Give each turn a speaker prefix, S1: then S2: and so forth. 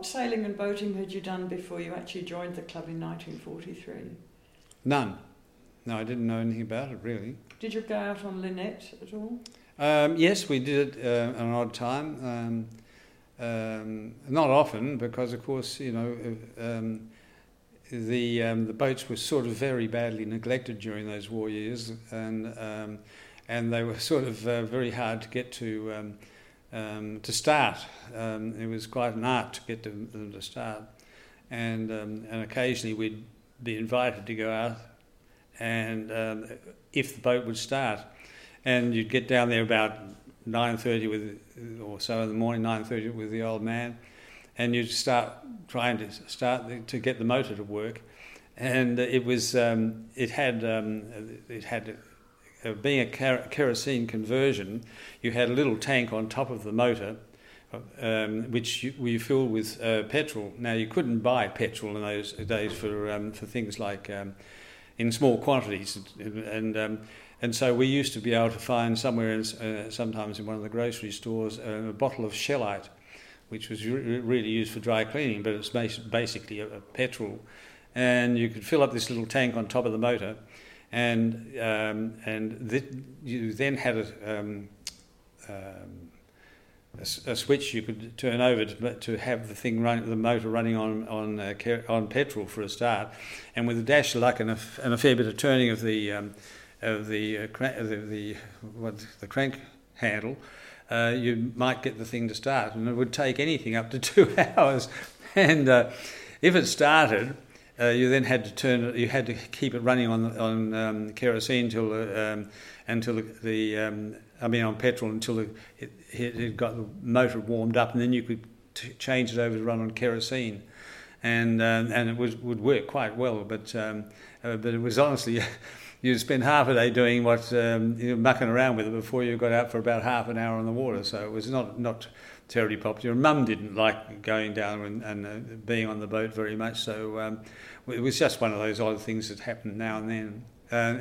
S1: what sailing and boating had you done before you actually joined the club in 1943?
S2: None. No, I didn't know anything about it really.
S1: Did you go out on Lynette at all?
S2: Um, yes, we did it uh, at an odd time. Um, um, not often, because of course, you know, uh, um, the um, the boats were sort of very badly neglected during those war years, and um, and they were sort of uh, very hard to get to um, to start. Um, it was quite an art to get them to start, and um, and occasionally we'd be invited to go out, and um, if the boat would start, and you'd get down there about nine thirty with or so in the morning, nine thirty with the old man, and you'd start trying to start the, to get the motor to work, and it was um, it had um, it had uh, being a kerosene conversion, you had a little tank on top of the motor. Um, which you, you filled with uh, petrol. Now you couldn't buy petrol in those days for um, for things like um, in small quantities, and um, and so we used to be able to find somewhere, in, uh, sometimes in one of the grocery stores, uh, a bottle of shellite, which was re- really used for dry cleaning, but it's basically a, a petrol, and you could fill up this little tank on top of the motor and um, and th- you then had a, um, um, a, a, switch you could turn over to, to have the thing run, the motor running on on uh, on petrol for a start, and with a dash of luck and a, and a fair bit of turning of the um, of the, uh, cra- the the what the crank handle. Uh, you might get the thing to start, and it would take anything up to two hours. And uh, if it started, uh, you then had to turn you had to keep it running on on um, kerosene until um, until the, the um, I mean on petrol until the, it, it got the motor warmed up, and then you could t- change it over to run on kerosene, and um, and it was, would work quite well. But um, uh, but it was honestly. You'd spend half a day doing what um, you're mucking around with it before you got out for about half an hour on the water. So it was not not terribly popular. Mum didn't like going down and, and uh, being on the boat very much, so um, it was just one of those odd things that happened now and then. Uh,